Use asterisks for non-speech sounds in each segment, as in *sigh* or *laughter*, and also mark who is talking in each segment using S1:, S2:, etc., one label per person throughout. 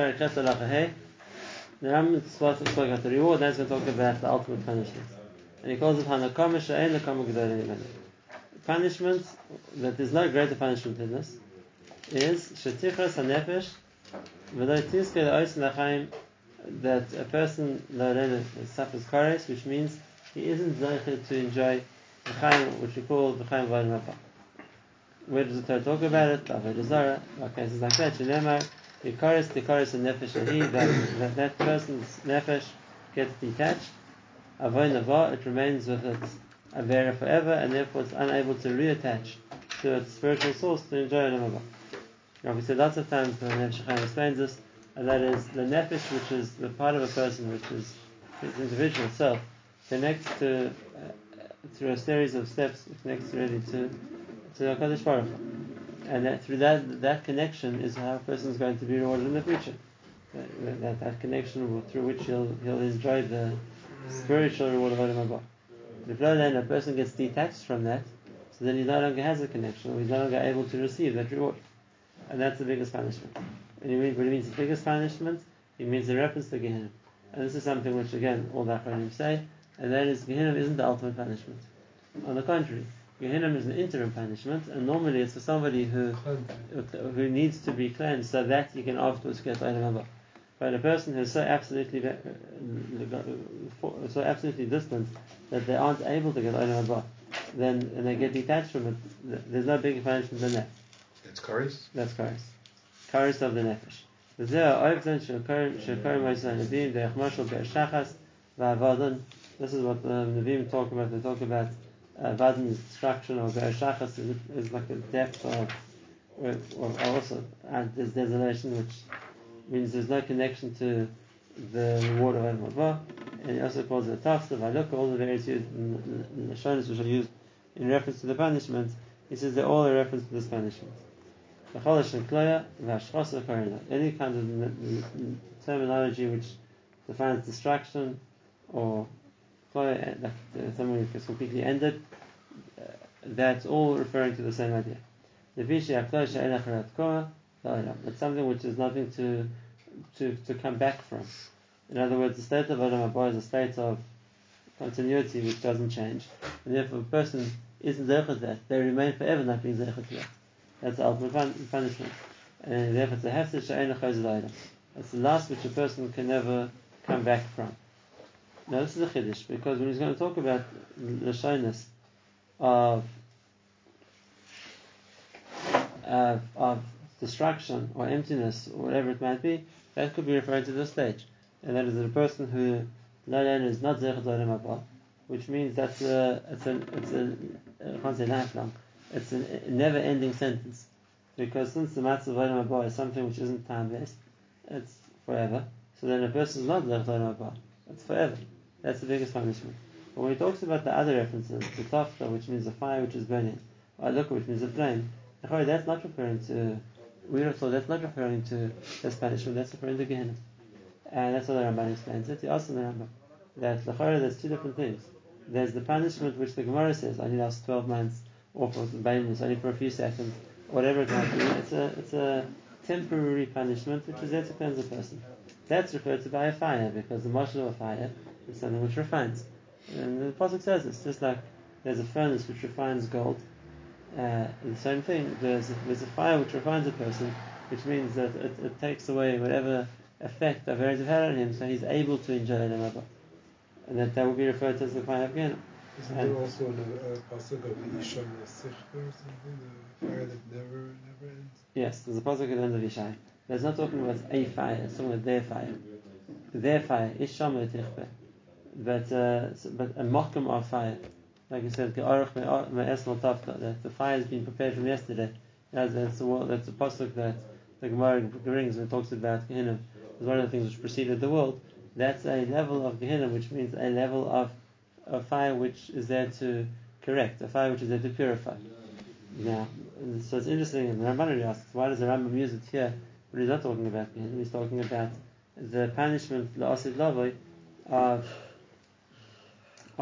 S1: Perek Ches Halacha Hey, the Rambam spoke about the reward, now he's going to talk about the ultimate punishment. And he calls it Hanakama Sha'en Nakama Gedolim Punishment, that there's no greater punishment in this, is Shetichas HaNefesh V'lo Tizke Le'ois L'chaim that a person suffers kares, which means he isn't zeicher to enjoy the chaim, which we call the chaim v'adim Where does the Torah talk about it? Avodah Zarah, cases like that. Shenemar, the kares, the kares and nefesh ahi, that, that that person's nefesh gets detached. Avodah Nava, it remains with its avera forever, and therefore it's unable to reattach to its spiritual source to enjoy Olam Haba. Now we said lots of times when Nefesh Chaim explains this, and that is the nefesh, which is the part of a person which is his individual self, connects to uh, through a series of steps, connects really to to Hakadosh Baruch. And that through that that connection is how a person is going to be rewarded in the future. That, that, that connection will, through which he'll he'll enjoy the spiritual reward of Olam. If then a person gets detached from that, so then he no longer has a connection, or he's no longer able to receive that reward, and that's the biggest punishment. And he means, the biggest punishment, he means the reference to Gehenna. And this is something which, again, all the Achronim say, and that is Gehenna isn't the ultimate punishment. On the contrary, Gehenna is an interim punishment, and normally it's for somebody who who needs to be cleansed so that he can afterwards get Olam Haba. But a person who's so absolutely so absolutely distant that they aren't able to get Olam Haba, then and they get detached from it, there's no bigger punishment than that.
S2: That's Karis?
S1: That's Karis. Karis of the Nefesh. This is what the Nevi'im talk about. They talk about uh, Vadin's destruction or Be'er is, is like a depth of, or, or also and desolation, which means there's no connection to the reward of Elam And he also calls it a tafsa, look all the various used the which are used in reference to the punishment. He says they're all a reference to this punishment. Any kind of terminology which defines destruction or like something which is completely ended, uh, that's all referring to the same idea. It's something which is nothing to, to, to come back from. In other words, the state of Olam is a state of continuity which doesn't change, and therefore a person isn't zechet that, they remain forever not being zechet to that. That's the ultimate punishment. And therefore it's a she'ena chayz That's the last which a person can never come back from. Now this is a chiddush because when he's going to talk about the shyness of of, of destruction or emptiness or whatever it might be, that could be referring to this stage, and that is a person who not is not zechet olam which means that's a it's a it's a I can't say lifelong it's a never-ending sentence. Because since the matzah of is something which isn't time-based, it's forever. So then a person is not Haba. It's forever. That's the biggest punishment. But when he talks about the other references, the tafta, which means the fire which is burning, or aluka, which means a flame, that's not referring to. We have thought that's not referring to this punishment. That's referring to Gehenna, and that's how the Ramban explains it. He in the Rambam that the there's two different things. There's the punishment which the Gemara says only lasts twelve months, or for babies only for a few seconds, whatever it might be. It's a it's a temporary punishment which is there to cleanse a person. That's referred to by a fire because the marshal of a fire is something which refines. And the Pasuk says it's just like there's a furnace which refines gold. Uh, the same thing, there's a, there's a fire which refines a person, which means that it, it takes away whatever effect the have had on him, so he's able to enjoy another. And that, that will be referred to as the fire of Gehenna.
S3: Isn't there also a uh, pasuk of Yisham Sichta or something, the fire that never never ends?
S1: Yes, there's a pasuk at the end of Yeshaya. There's not talking about a fire, it's talking about their fire. Their fire, Isham Tichbe. But, uh, but a mokum of fire. Like you said, that the fire has been prepared from yesterday. That's, that's, a, that's a pasuk that the Gemara brings it talks about Gehenna. It's one of the things which preceded the world. That's a level of Gehenna, which means a level of a fire which is there to correct, a fire which is there to purify. Now, so it's interesting, and the Ramban asks, why does the Rambam use it here when he's not talking about Gehenna? He's talking about the punishment, la'asid lavoi, of,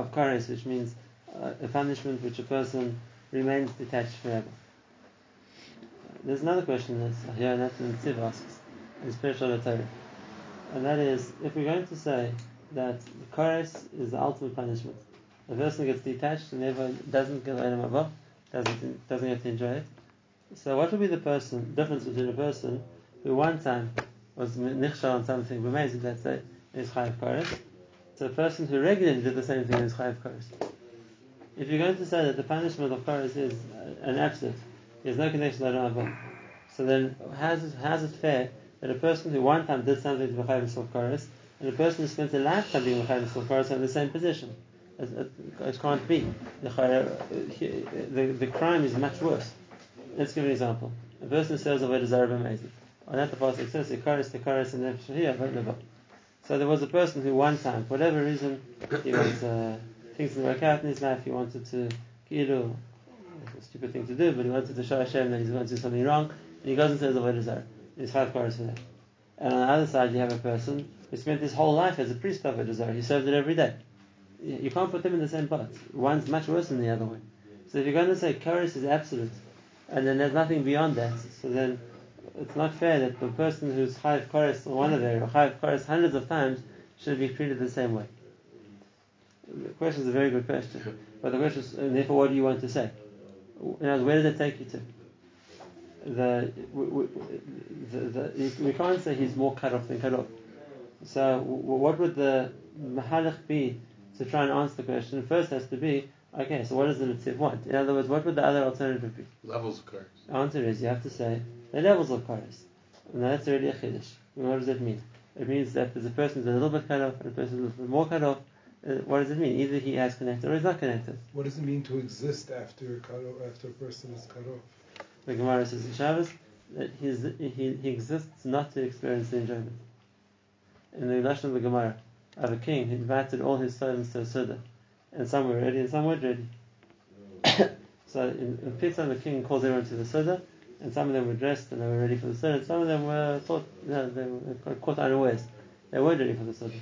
S1: of kares, which means uh, a punishment which a person remains detached forever. There's another question that's here, and that's Tziv asks, in spiritual Torah. And that is, if we're going to say that chorus is the ultimate punishment, the person gets detached and never doesn't get Elam Abba, doesn't, doesn't get to enjoy it. So what would be the person difference between a person who one time was nichshal on something amazing, let's say, in his chayav chorus, to a person who regularly did the same thing in his chayav chorus? If you're going to say that the punishment of chorus is an absolute, there's no connection to Abba, so then how's it, how's it fair that a person who one time did something to B'chayim Yisrael chorus and a person who spent a lifetime being Yisrael chorus are in the same position? It, can't be. The, the, the crime is much worse. Let's give an example. A person says of a Zarah amazing. On that the Pasuk says, Ikaris, Ikaris, and the Shahiyah, So there was a person who one time, for whatever reason, he was, uh, things didn't work out in his life, he wanted to, Kiru, it's a stupid thing to do, but he wanted to show Hashem that he's going to do something wrong, and he goes and says Avodah Zarah. There's five chorus for that. And on the other side, you have a person who spent his whole life as a priest of Avodah Zarah. He served it every day. You can't put them in the same pot. One's much worse than the other one. So if you're going to say chorus is absolute, and then there's nothing beyond that. So then it's not fair that the person who's chayiv chorus one of their or chayiv chorus hundreds of times should be treated the same way. The question is a very good question, but the question is, and therefore, what do you want to say? In other where does it take you to? The, we, the, the, we can't say he's more cut off than cut off. So, what would the mahalach be to try and answer the question? First has to be Okay, so what does the Netziv want? In other words, what would the other alternative be?
S2: Levels of chorus.
S1: The answer is you have to say the levels of chorus. And that's already a chiddush. What does that mean? It means that there's a person who's a little bit cut off and a person who's a little bit more cut off. Uh, what does it mean? Either he has connected or he's not connected.
S3: What does it mean to exist after a, cut off, after a person is cut off?
S1: The Gemara says in Shabbos that he's, he, he exists not to experience the enjoyment. In the Lashon of the Gemara, of a king who invited all his servants to a Suda and some were ready and some weren't ready. *coughs* so in, in Pizza, the king calls everyone to the Suda, and some of them were dressed and they were ready for the Suda, some of them were thought, you know, they were caught unawares. They weren't ready for the Suda.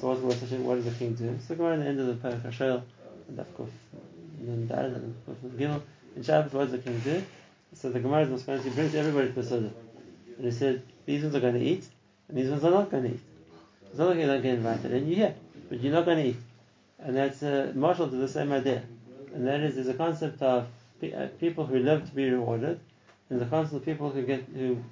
S1: So what, what, what does the king do? So go in the end of the Perek HaShoel, and course, and then and of course, Gimel. Shabbos, what the king do? So the Gemara is response, he brings everybody to the. And he said, these ones are going to eat, and these ones are not going to eat. It's not like you're not getting invited, and you're here, but you're not going to eat and that's uh, marshal to the same idea. And that is, there's a concept of uh, people who live to be rewarded, and the concept of people who get who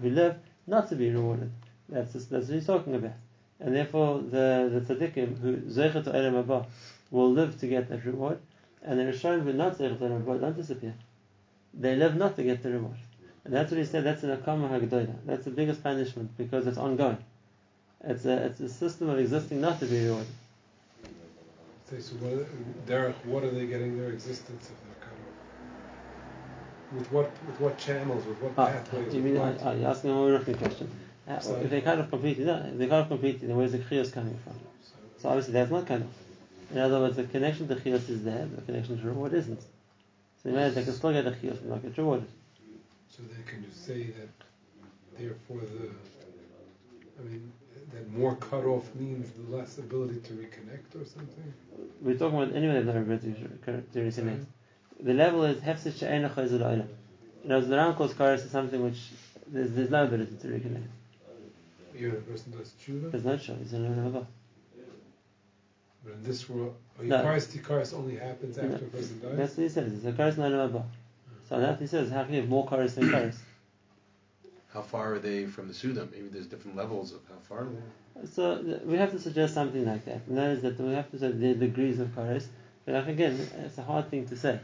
S1: who live not to be rewarded. That's that's what he's talking about. And therefore, the the tzaddikim who zeichet to Elam will live to get that reward, and the Rishonim who not zeichet to Elam don't disappear. They live not to get the reward. And that's what he said. That's an akama hagdoida. That's the biggest punishment because it's ongoing. It's a it's a system of existing not to be rewarded.
S3: Okay, so what, Derek, what are they getting their existence if they're? With what with what channels, with what
S1: ah,
S3: pathways?
S1: You mean, uh, you're asking a more question. Uh, if they cut off completely, no, if they cut off completely, then where's the chiyus coming from? So obviously that's not cut off. In other words, the connection to chiyus is there, the connection to reward isn't. So you they can still get a chiyus and not get rewarded.
S3: So they can just say that, therefore the, I mean, that more cut off means the less ability to reconnect or something?
S1: We're talking about anyone that never ability to reconnect. The level is hefsed she'ena chayzul oilam. You know, the Ram calls karis is something which there's, there's no ability to reconnect.
S3: Even a person does tshuva?
S1: There's no choice. There's no
S3: But in this world, oh,
S1: no.
S3: Yikaris Tikaris only happens after no. a person dies?
S1: That's what he says. It's a karis no So that he says, how can you have more karis than karis?
S2: how far are they from the Suda? Maybe there's different levels of how far. They.
S1: So we have to suggest something like that. And that is that we have to say the degrees of chorus. But again, it's a hard thing to say.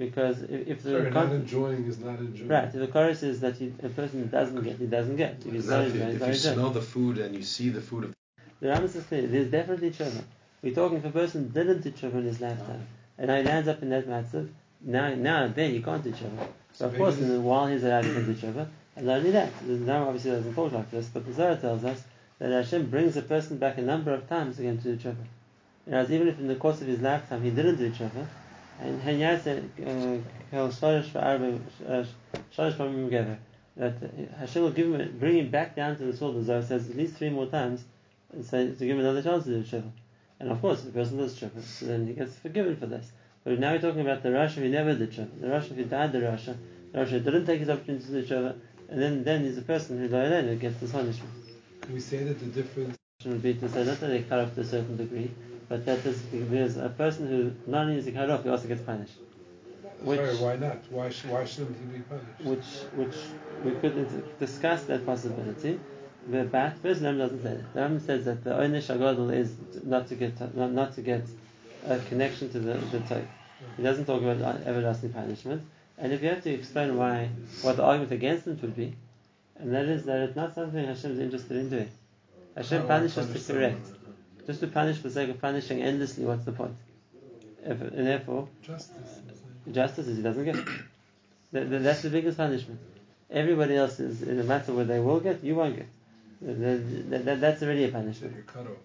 S1: Because if, if the
S3: Sorry, not enjoying is not enjoying.
S1: Right. If the chorus is that you, a person doesn't get, he doesn't get.
S2: If, exactly. if you smell the food and you see the food of
S1: the Rambam is clear. There's definitely tshuva. We're talking if a person didn't do tshuva in his lifetime, and now he lands up in that matzah, now now then you can't do tshuva. So, of course, while he's alive, he can do tshuva. And not only that, the Zohar obviously doesn't talk like this, but the Zohar tells us that Hashem brings a person back a number of times again to do tshuva. Whereas even if in the course of his lifetime he didn't do tshuva, and Hayat said, he'll Shalish Pamim together. that Hashem will give him, bring him back down to the soul. The Zohar says at least three more times, and say to give him another chance to do tshuva. And of course, if the person does tshuva, so then he gets forgiven for this. But now we're talking about the Rasha who never did tshuva, the Rasha who died the Rasha, the Rasha didn't take his opportunity to do tshuva, and then then there's a person who who gets this punishment.
S3: We say that the difference?
S1: would be to say not that they cut off to a certain degree, but that this, there's a person who not only is he cut off, he also gets punished. Which,
S3: Sorry, why not? Why, why shouldn't he be punished?
S1: which, which we could discuss that possibility. But back, first, the Ram doesn't say that. The Ram says that the Oynish Agadol is not to get not, not to get a connection to the the Torah. He doesn't talk about everlasting punishment. And if you have to explain why, what the argument against it would be, and that is that it's not something Hashem is interested in doing. Hashem punishes
S3: punish
S1: to correct. Just to punish for the sake of punishing endlessly, what's the point? If, and therefore,
S3: Justice.
S1: justice is he doesn't get. That, that- that's the biggest punishment. Everybody else is in a matter where they will get, you won't get. That- that- that- that's already a punishment.
S3: you're cut off.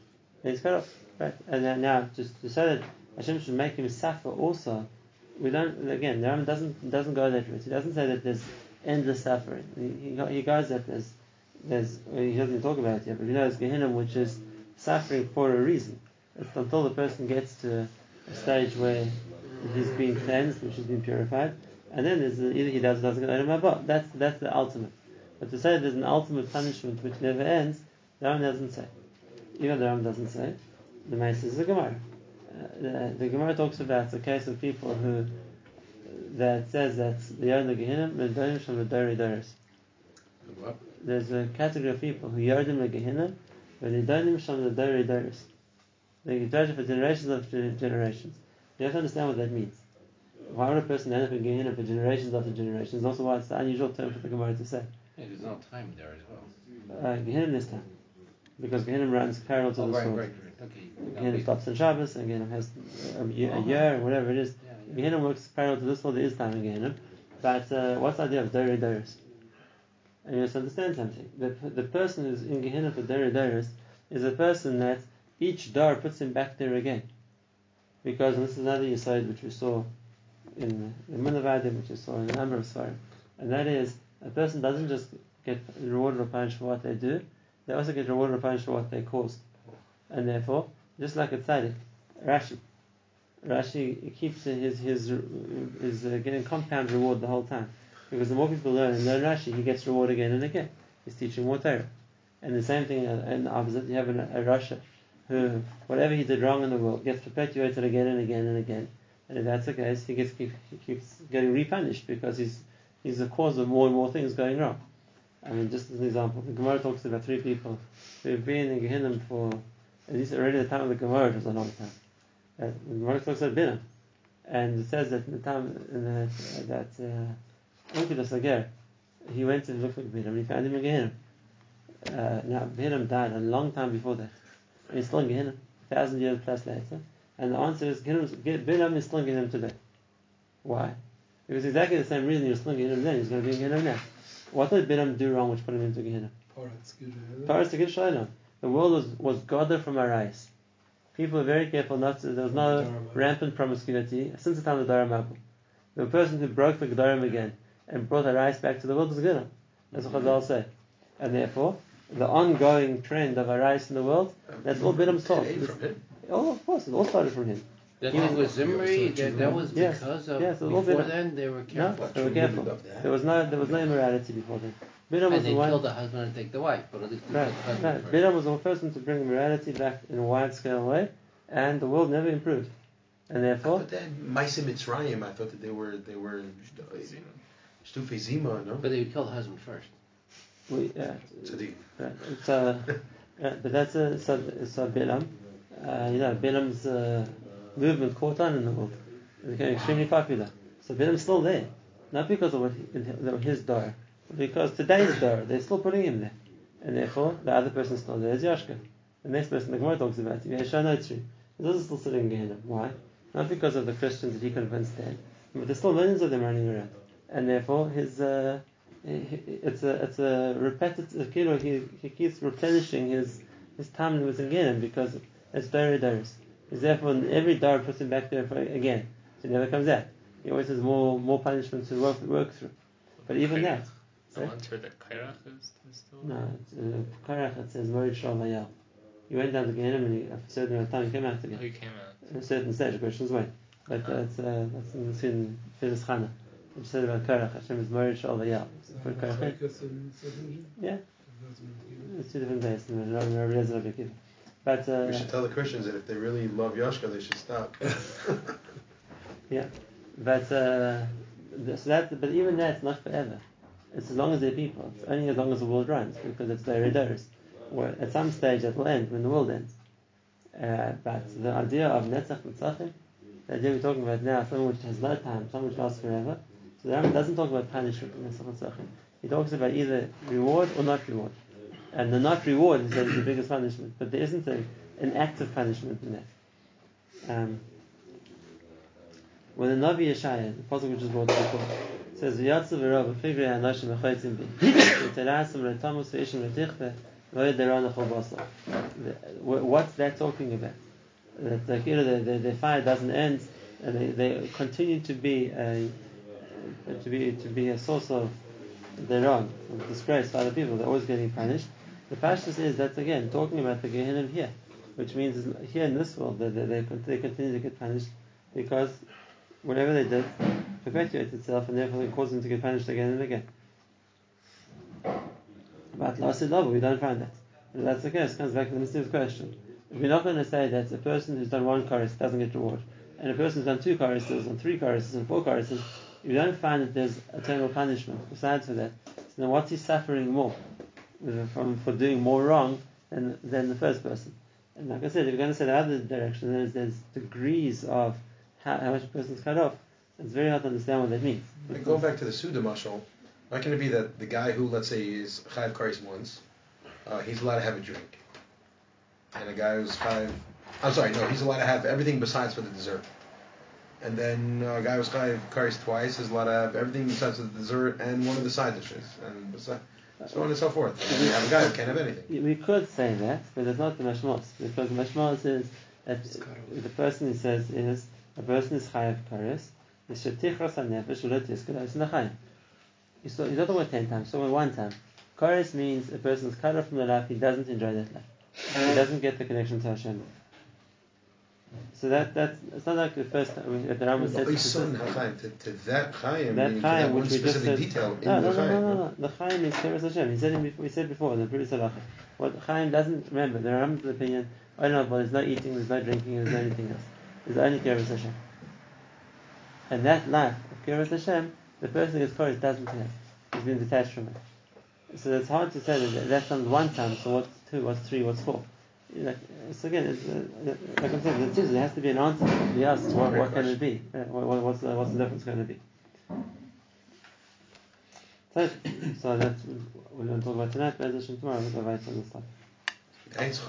S1: He's cut off, right? And now, just to say that Hashem should make him suffer also, we don't. Again, the Rambam doesn't doesn't go that route. He doesn't say that there's endless suffering. He, he, he goes that there's there's he doesn't talk about it yet, but he knows Gehenna, which is suffering for a reason. It's until the person gets to a stage where he's being cleansed, which has been purified, and then there's the, either he does or doesn't Haba. That's that's the ultimate. But to say there's an ultimate punishment which never ends, the Rambam doesn't say. Even the Rambam doesn't say. The Mace is the Gemara. Uh, the, the Gemara talks about the case of people who that says that the Yonah Gehinnom Medorim Shal Medori Doris. There's a category of people who Yodim Gehinnom Medorim Shal Medori Doris. They get judged for generations of generations. You have to understand what that means. Why would a person end up in Gehinnom for generations after generations? Also, why it's the unusual term for the Gemara to say.
S4: Yeah, there's no time there as well.
S1: Uh, Gehinnom this time. Because Gehinnom runs parallel to
S4: Oh,
S1: the
S4: right,
S1: sword.
S4: right, right. Okay.
S1: Stops on Shabbos, and Gehinnom has a year, a year whatever it is.
S4: Yeah, yeah.
S1: Works parallel to this world, there is time in Gehinnom. But uh, what's the idea of Dori Doris? And you must understand something. The, the person who's in Gehinnom for Dori Doris is a person that each door puts him back there again. Because, this is another aside which we saw in the Munavadim, which we saw in a number of Svarim, and that is, a person doesn't just get rewarded or punished for what they do, they also get rewarded or punished for what they caused. And therefore, just like a tzaddik, Rashi, Rashi keeps his his is uh, getting compound reward the whole time because the more people learn and learn Rashi, he gets reward again and again. He's teaching more Torah. And the same thing uh, in the opposite, you have a Rasha who whatever he did wrong in the world gets perpetuated again and again and again. And if that's the case, he gets he keeps getting repunished because he's he's the cause of more and more things going wrong. I mean, just as an example, the Gemara talks about three people who've been in Gehinnom for at least already the time of the Gemara it was a long time. Uh, the Gemara talks about Bilam, and it says that in the time in the, uh, that uh, Onkelos Ager, he went to look for Bilam and he found him in Gehinnom. Uh, now Gehinnom died a long time before that, and he's still in Gehinnom, a thousand years plus later. And the answer is Bilam is still in Gehinnom today. Why? Because exactly the same reason he was still in Gehinnom then, he's going to be in Gehinnom now. What did Bilam do wrong which put him into
S3: Gidon.
S1: Paras to Shalom. The world was, was gathered from Arais. People were very careful not to, there was no rampant promiscuity since the time of the Dharma. The person who broke the Gedarim again and brought Arais back to the world was Gedah. That's what mm-hmm. Chazal say. And therefore, the ongoing trend of Arais in the world, that's all Bilam's taught.
S2: Today from him.
S1: Oh, of course, it all started from him.
S4: The
S1: He was-
S4: Zimri, that, that was
S1: Yes.
S4: because of
S1: Yes,
S4: before
S1: all
S4: then they were careful.
S1: No, they were careful. There was no, there was no immorality before then. Bilam was
S4: And
S1: the
S4: they
S1: one.
S4: killed the husband and take the wife, but at least
S1: Right,
S4: the
S1: right.
S4: first.
S1: Bilam was the person to bring morality back in a wide scale way, and the world never improved. And therefore,
S2: But then Maisa Mitzrayim, I thought that they were they were Shtufe Zima, no?
S4: But they would kill the husband first.
S1: we, uh,
S2: Tzaddik.
S1: right, it's, uh, right, but that's a so, so Bilam. Uh, you know, Bilam's uh, movement caught on in the world. It became extremely popular. So Bilam's still there, not because of what he, his door, but because today's door, they're still putting him there, and therefore the other person's still there is Yashka. The next person the Gemara talks about, Yeshanotzri. He's also still sitting in Gehenna. Why? Not because of the Christians that he convinced there, but there's still millions of them running around, and therefore his. Uh, it's a it's a repetitive. Know, he he keeps replenishing his his time limits again because it's very Doris. He's therefore every dar puts him back there for, again. So he never comes out. He always has more more punishment to work work through. But even that,
S5: The ones where the Kairach is, is still.
S1: no, it's, uh, Korach, it says Morid Shal Vayal. He went down to Gehenna and he, after a certain amount of time he came out again.
S5: Who came out?
S1: At a certain stage, the questions when. But uh, it's, uh, that's in, in Filis Chana. Which said about Korach, Hashem is married to Yal. For Korach,
S3: Machlekes in Sanhedrin?
S1: yeah, it's two different days. Rabbi Eliezer, Rabbi Akiva. But uh,
S2: We should tell the Christians that if they really love Yashka, they should stop. *laughs*
S1: yeah, but uh, so that, but even that's not forever. It's as long as there are people. It's only as long as the world runs because it's their Edoris. Where at some stage it will end when the world ends. Uh, but the idea of Netzach Mitzachim, the idea we're talking about now, something which has no time, something which lasts forever. So the Rambam doesn't talk about punishment in Netzach Mitzachim. He talks about either reward or not reward. And the not reward he is the biggest punishment, but there isn't a, an active punishment in that. Um, when the Navi Yeshaya, the pasuk which is brought to the before, says V'yatzu v'rov v'chivri ha'anoshim v'chaytzim bi v'terasim v'retamus v'ishim v'tichve v'yederan. The- wh- What's that talking about? That the, you know, the, the, the fire doesn't end, and they, they continue to be a to be to be a source of derang, of disgrace for other people. They're always getting punished. The pashtus is that's again talking about the Gehinnom here, which means here in this world they, they, they, continue to get punished because whatever they did perpetuates itself and therefore it causes them to get punished again and again. But last level, we don't find that. And that's the case, comes back to the mysterious question. We're not going to say that a person who's done one chorus doesn't get reward, and a person who's done two choruses, and three choruses, and four choruses, you don't find that there's eternal punishment besides for that, so then what's he suffering more from for doing more wrong than, than the first person? And like I said, if you're going to say the other direction, there's, there's degrees of how, how much a person's cut off. It's very hard to understand what that means.
S2: And going back to the Suda mashal, how can it be that the guy who, let's say, is Chayav Karis once, uh, he's allowed to have a drink? And a guy who's Chayav, I'm sorry, no, he's allowed to have everything besides for the dessert. And then uh, a guy who's Chayav Karis twice is allowed to have everything besides the dessert and one of the side dishes. And so on and so forth. And you have a guy who can't have anything.
S1: We could say that, but it's not the mashmos because the mashmos is that the person he says is a person is the. You saw you don't know what ten times, so one time. Kares means a person is cut off from the life, he doesn't enjoy that life. He doesn't get the connection to Hashem. So that that's it's not like the first time we, that the Rambam said
S2: But son Chaim, to, to that Chaim,
S1: that
S2: meaning to that
S1: Chaim which we just
S2: specific
S1: said.
S2: detail in
S1: no, no,
S2: the
S1: no, no, no, no. The Chaim is Keres Hashem. He said it we said before in the previous halacha. What Chaim doesn't remember, the Rambam's opinion, oh know, but there's no eating, there's no drinking, there's no anything else. There's only Keres Hashem. And that life of Keres Hashem, the person who gets Keres doesn't have. He's been detached from it. So it's hard to say that that comes one time, so what's two, what's three, what's four? Like, so again, it's, uh, like I'm saying, it seems there has to be an answer be asked. What, what can it be? Uh, what, what- what's, the, what's the difference going to be? So, so that's we're going to talk about tonight. Meditation tomorrow. We'll go right on stuff.
S2: Thanks,